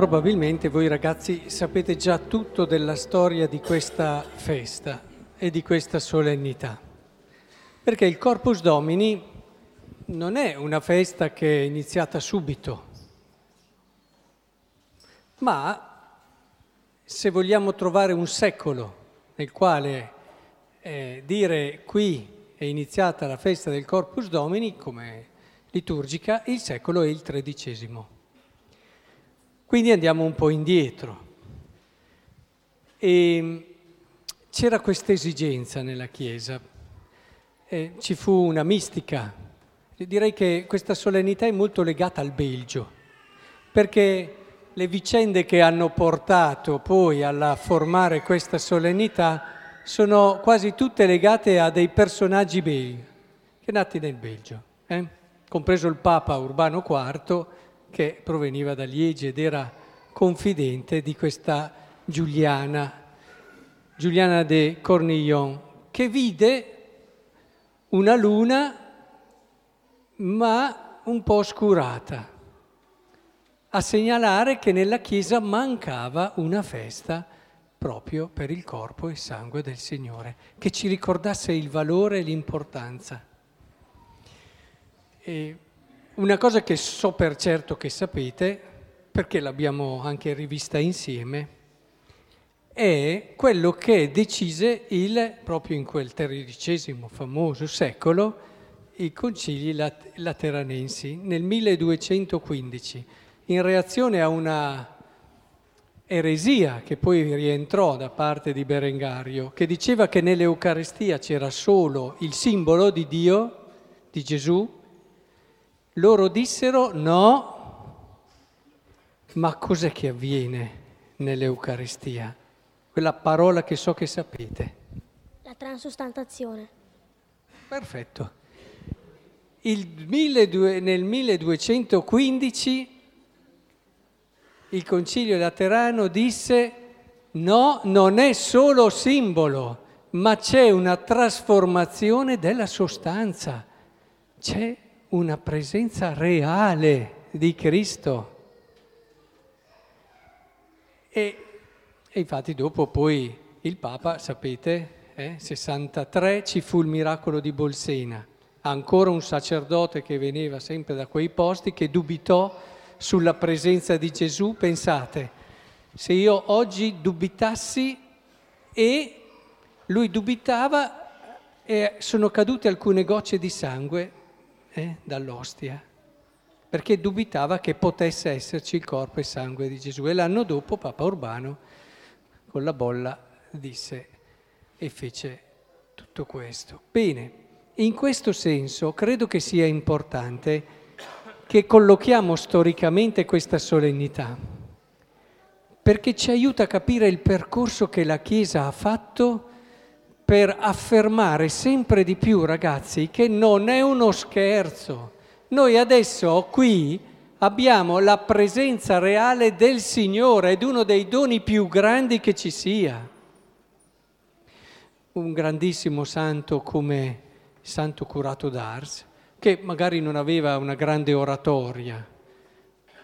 Probabilmente voi ragazzi sapete già tutto della storia di questa festa e di questa solennità, perché il Corpus Domini non è una festa che è iniziata subito, ma se vogliamo trovare un secolo nel quale eh, dire qui è iniziata la festa del Corpus Domini come liturgica, il secolo è il tredicesimo. Quindi andiamo un po' indietro. E c'era questa esigenza nella Chiesa, eh, ci fu una mistica. Direi che questa solennità è molto legata al Belgio, perché le vicende che hanno portato poi a formare questa solennità sono quasi tutte legate a dei personaggi belgi, che nati nel Belgio, eh? compreso il Papa Urbano IV, che proveniva da Liegi ed era confidente di questa Giuliana, Giuliana de Cornillon, che vide una luna ma un po' oscurata, a segnalare che nella Chiesa mancava una festa proprio per il corpo e sangue del Signore, che ci ricordasse il valore e l'importanza. E una cosa che so per certo che sapete, perché l'abbiamo anche rivista insieme, è quello che decise il, proprio in quel tredicesimo famoso secolo, i concili lateranensi nel 1215, in reazione a una eresia che poi rientrò da parte di Berengario, che diceva che nell'Eucaristia c'era solo il simbolo di Dio, di Gesù, loro dissero no, ma cos'è che avviene nell'Eucaristia? Quella parola che so che sapete. La transustantazione. Perfetto. Il, nel 1215 il Concilio Laterano disse no, non è solo simbolo, ma c'è una trasformazione della sostanza. C'è una presenza reale di Cristo. E, e infatti dopo poi il Papa, sapete, eh, 63 ci fu il miracolo di Bolsena, ancora un sacerdote che veniva sempre da quei posti che dubitò sulla presenza di Gesù, pensate, se io oggi dubitassi e lui dubitava e sono cadute alcune gocce di sangue eh, dall'ostia, perché dubitava che potesse esserci il corpo e sangue di Gesù. E l'anno dopo Papa Urbano, con la bolla, disse e fece tutto questo. Bene, in questo senso credo che sia importante che collochiamo storicamente questa solennità, perché ci aiuta a capire il percorso che la Chiesa ha fatto per affermare sempre di più, ragazzi, che non è uno scherzo. Noi adesso qui abbiamo la presenza reale del Signore ed uno dei doni più grandi che ci sia. Un grandissimo santo come Santo Curato d'Ars, che magari non aveva una grande oratoria,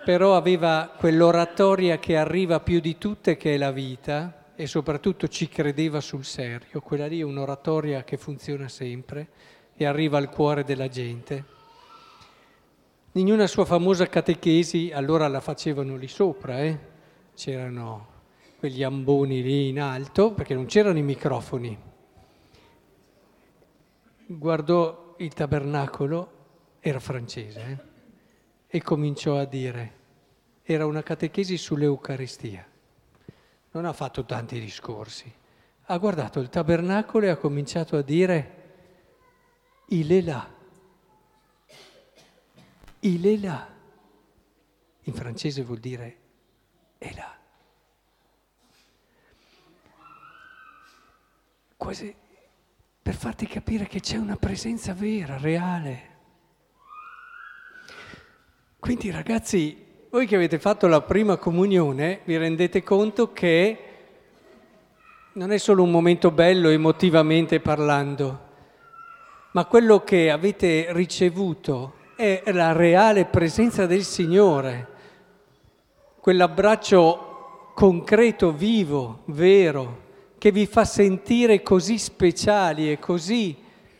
però aveva quell'oratoria che arriva più di tutte, che è la vita, e soprattutto ci credeva sul serio. Quella lì è un'oratoria che funziona sempre e arriva al cuore della gente. In una sua famosa catechesi, allora la facevano lì sopra, eh? c'erano quegli amboni lì in alto, perché non c'erano i microfoni. Guardò il tabernacolo, era francese, eh? e cominciò a dire, era una catechesi sull'Eucaristia non ha fatto tanti discorsi, ha guardato il tabernacolo e ha cominciato a dire, il è là, il è là. In francese vuol dire è là. Quasi per farti capire che c'è una presenza vera, reale. Quindi ragazzi, voi che avete fatto la prima comunione vi rendete conto che non è solo un momento bello emotivamente parlando, ma quello che avete ricevuto è la reale presenza del Signore. quell'abbraccio concreto, vivo, vero, che vi fa sentire così speciali e così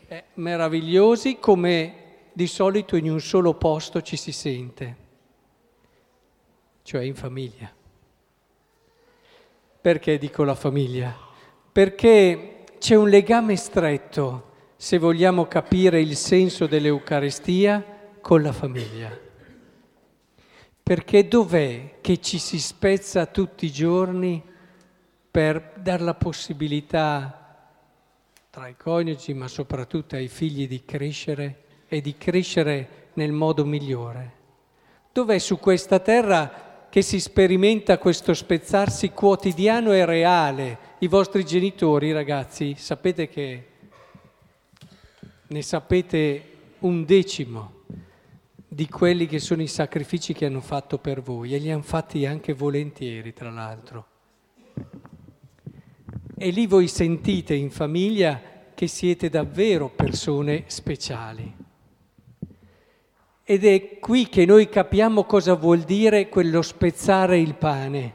eh, meravigliosi come di solito in un solo posto ci si sente, cioè in famiglia. Perché dico la famiglia? Perché c'è un legame stretto, se vogliamo capire il senso dell'Eucaristia, con la famiglia. Perché dov'è che ci si spezza tutti i giorni per dare la possibilità tra i coniugi, ma soprattutto ai figli di crescere e di crescere nel modo migliore? Dov'è su questa terra che si sperimenta questo spezzarsi quotidiano e reale? I vostri genitori, ragazzi, sapete che ne sapete un decimo di quelli che sono i sacrifici che hanno fatto per voi e li hanno fatti anche volentieri, tra l'altro. E lì voi sentite in famiglia che siete davvero persone speciali. Ed è qui che noi capiamo cosa vuol dire quello spezzare il pane,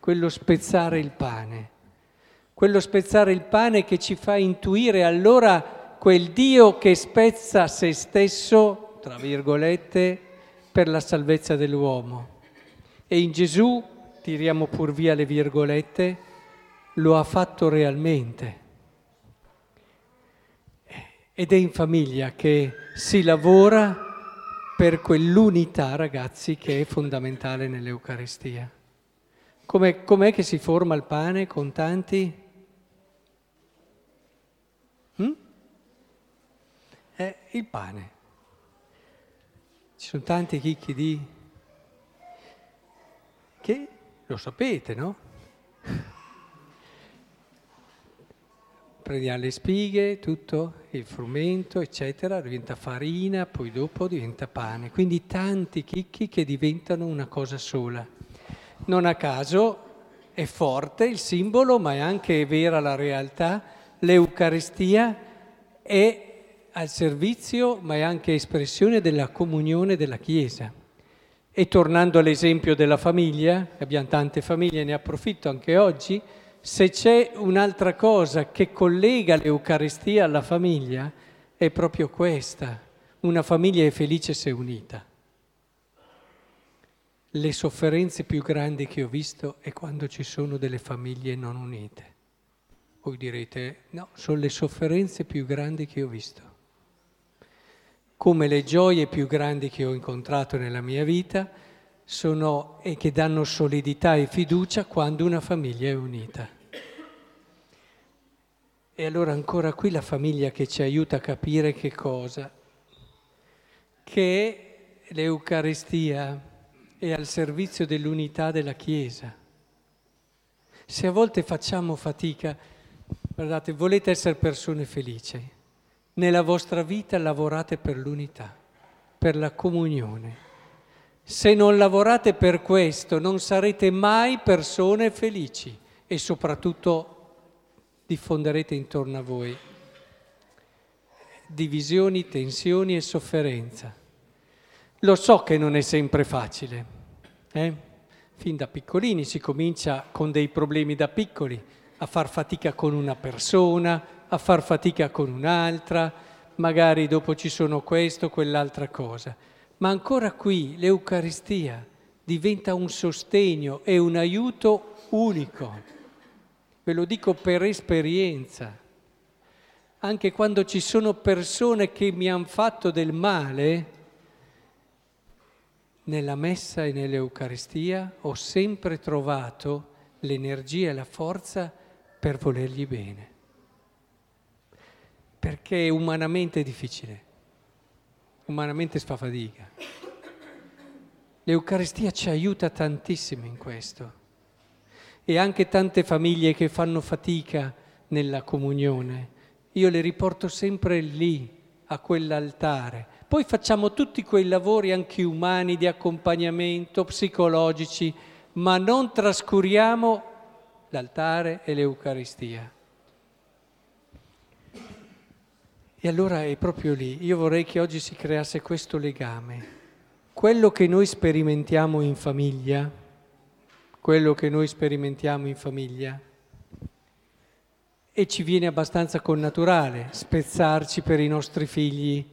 quello spezzare il pane, quello spezzare il pane che ci fa intuire allora quel Dio che spezza se stesso tra virgolette, per la salvezza dell'uomo. E in Gesù, tiriamo pur via le virgolette, lo ha fatto realmente. Ed è in famiglia che si lavora per quell'unità, ragazzi, che è fondamentale nell'Eucaristia. Com'è, com'è che si forma il pane con tanti? Hm? È il pane. Ci sono tanti chicchi di... che lo sapete, no? Prendiamo le spighe, tutto, il frumento, eccetera, diventa farina, poi dopo diventa pane. Quindi tanti chicchi che diventano una cosa sola. Non a caso è forte il simbolo, ma è anche vera la realtà. L'Eucaristia è al servizio, ma è anche espressione della comunione della Chiesa. E tornando all'esempio della famiglia, abbiamo tante famiglie, ne approfitto anche oggi, se c'è un'altra cosa che collega l'Eucaristia alla famiglia, è proprio questa. Una famiglia è felice se unita. Le sofferenze più grandi che ho visto è quando ci sono delle famiglie non unite. Voi direte, no, sono le sofferenze più grandi che ho visto come le gioie più grandi che ho incontrato nella mia vita sono e che danno solidità e fiducia quando una famiglia è unita. E allora ancora qui la famiglia che ci aiuta a capire che cosa? Che l'Eucaristia è al servizio dell'unità della Chiesa. Se a volte facciamo fatica, guardate, volete essere persone felici, nella vostra vita lavorate per l'unità, per la comunione. Se non lavorate per questo non sarete mai persone felici e soprattutto diffonderete intorno a voi divisioni, tensioni e sofferenza. Lo so che non è sempre facile. Eh? Fin da piccolini si comincia con dei problemi da piccoli, a far fatica con una persona, a far fatica con un'altra, magari dopo ci sono questo, quell'altra cosa. Ma ancora qui l'Eucaristia diventa un sostegno e un aiuto unico. Ve lo dico per esperienza. Anche quando ci sono persone che mi hanno fatto del male, nella messa e nell'Eucaristia ho sempre trovato l'energia e la forza per volergli bene perché umanamente è difficile, umanamente si fa fatica. L'Eucaristia ci aiuta tantissimo in questo e anche tante famiglie che fanno fatica nella comunione, io le riporto sempre lì, a quell'altare. Poi facciamo tutti quei lavori anche umani di accompagnamento, psicologici, ma non trascuriamo l'altare e l'Eucaristia. E allora è proprio lì. Io vorrei che oggi si creasse questo legame. Quello che noi sperimentiamo in famiglia, quello che noi sperimentiamo in famiglia e ci viene abbastanza connaturale spezzarci per i nostri figli,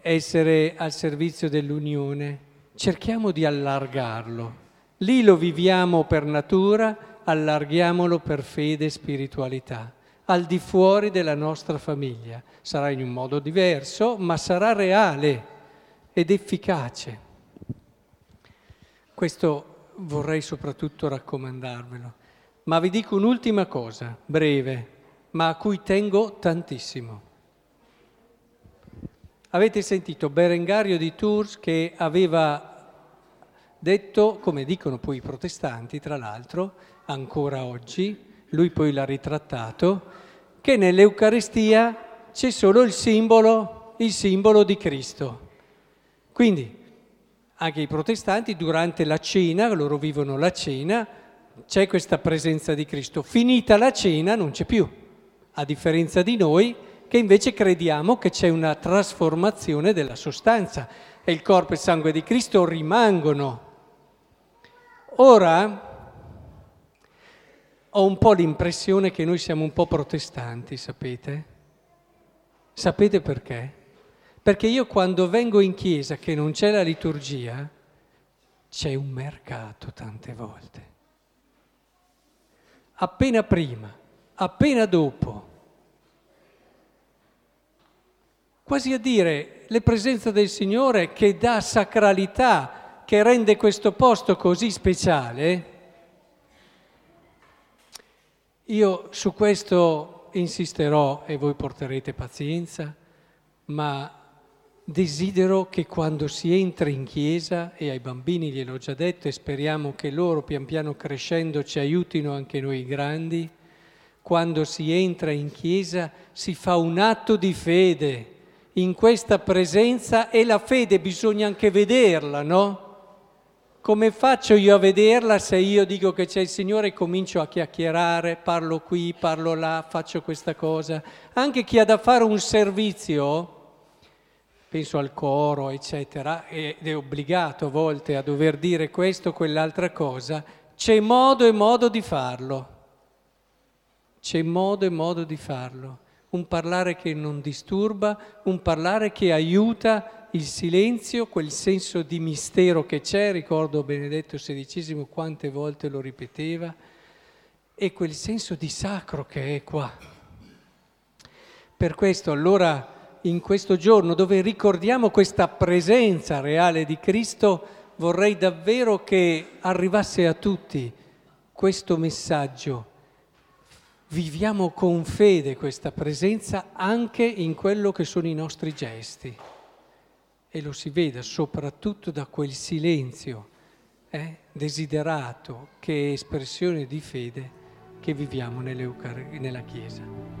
essere al servizio dell'unione. Cerchiamo di allargarlo. Lì lo viviamo per natura, allarghiamolo per fede e spiritualità, al di fuori della nostra famiglia. Sarà in un modo diverso, ma sarà reale ed efficace. Questo vorrei soprattutto raccomandarvelo. Ma vi dico un'ultima cosa, breve, ma a cui tengo tantissimo. Avete sentito Berengario di Tours che aveva detto, come dicono poi i protestanti, tra l'altro, ancora oggi, lui poi l'ha ritrattato, che nell'Eucaristia c'è solo il simbolo, il simbolo di Cristo. Quindi anche i protestanti durante la cena, loro vivono la cena, c'è questa presenza di Cristo. Finita la cena non c'è più, a differenza di noi che invece crediamo che c'è una trasformazione della sostanza e il corpo e il sangue di Cristo rimangono. Ora ho un po' l'impressione che noi siamo un po' protestanti, sapete? Sapete perché? Perché io quando vengo in chiesa che non c'è la liturgia, c'è un mercato tante volte appena prima, appena dopo. Quasi a dire le presenze del Signore che dà sacralità, che rende questo posto così speciale. Io su questo insisterò e voi porterete pazienza, ma Desidero che quando si entra in chiesa, e ai bambini gliel'ho già detto e speriamo che loro pian piano crescendo ci aiutino anche noi grandi, quando si entra in chiesa si fa un atto di fede in questa presenza e la fede bisogna anche vederla, no? Come faccio io a vederla se io dico che c'è il Signore e comincio a chiacchierare, parlo qui, parlo là, faccio questa cosa? Anche chi ha da fare un servizio penso al coro, eccetera, ed è obbligato a volte a dover dire questo o quell'altra cosa, c'è modo e modo di farlo. C'è modo e modo di farlo. Un parlare che non disturba, un parlare che aiuta il silenzio, quel senso di mistero che c'è, ricordo Benedetto XVI quante volte lo ripeteva, e quel senso di sacro che è qua. Per questo allora in questo giorno dove ricordiamo questa presenza reale di Cristo, vorrei davvero che arrivasse a tutti questo messaggio. Viviamo con fede questa presenza anche in quello che sono i nostri gesti e lo si veda soprattutto da quel silenzio eh, desiderato che è espressione di fede che viviamo nella Chiesa.